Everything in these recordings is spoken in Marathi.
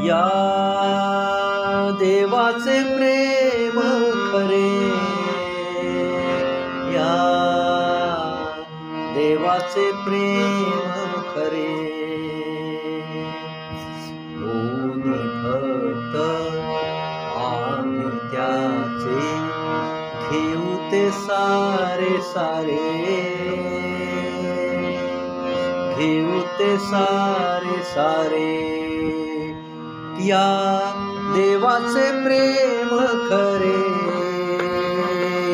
या देवाचे प्रेम खरे. या देवाचे प्रेम खरे. कोणी भक्त आणि त्याचे घेऊ ते सारे सारे. घेऊ ते सारे सारे. या देवाचे प्रेम खरे.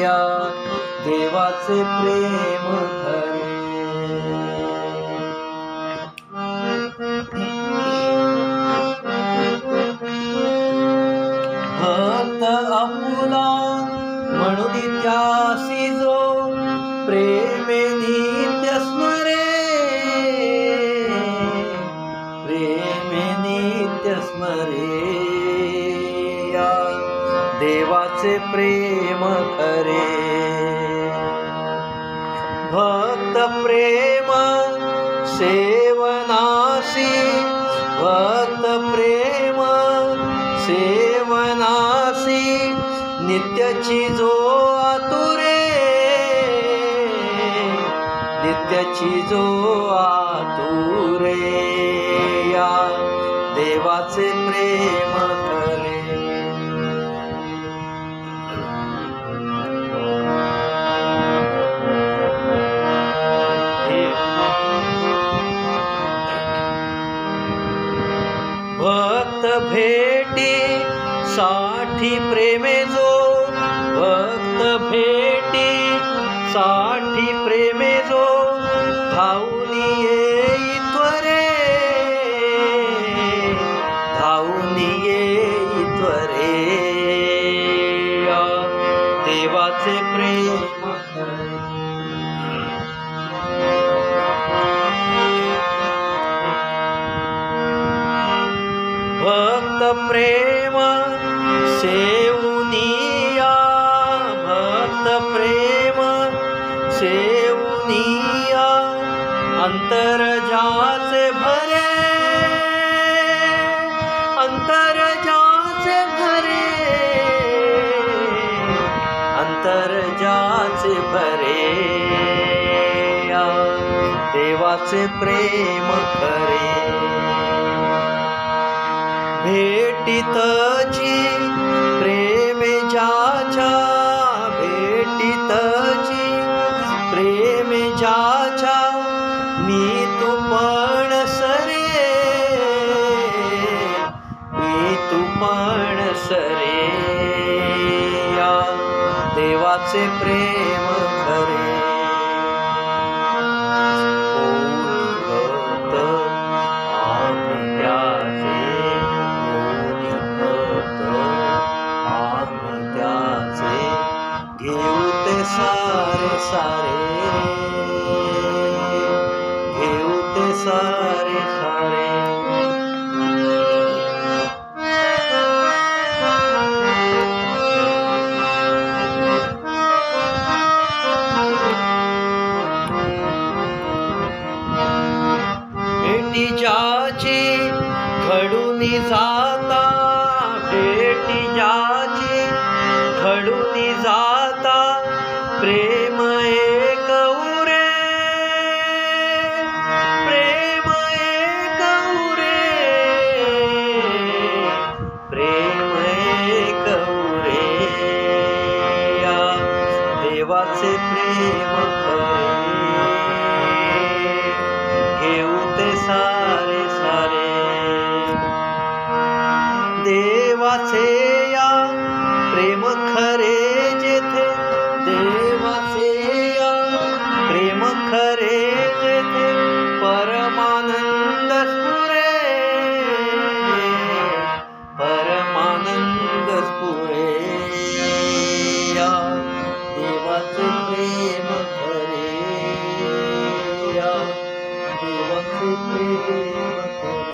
या देवाचे प्रेम खरे. भक्त आपुला म्हणून त्यासी जो प्रेमेनी देवाचे प्रेम खरे भक्त प्रेम सेवनासी भक्त प्रेम सेवनासी नित्याची जो आतुरे। नित्याची जो आतुरे। या देवाचे प्रेम खरे भेटी साठी प्रेमे जो भक्त भेटी साठी प्रेमे जो धावनी येई त्वरे धावनी येई त्वरे देवाचे प्रेम अनंत प्रेम सेवनिया भक्त प्रेम सेवनिया अंतर जाचे भरे अंतर जाचे भरे अंतर जाचे भरे देवाचे प्रेम खरे. भेटीतची प्रेमे ज्याच्या भेटीतची प्रेमे जाचा मी तू पण सरे. मी तू पण सरे. या देवाचे प्रेम खरे. सारे। घेऊ ते सारे सारे। ज्याची घडून जाता भेटी ज्याची घडून जाता प्रेम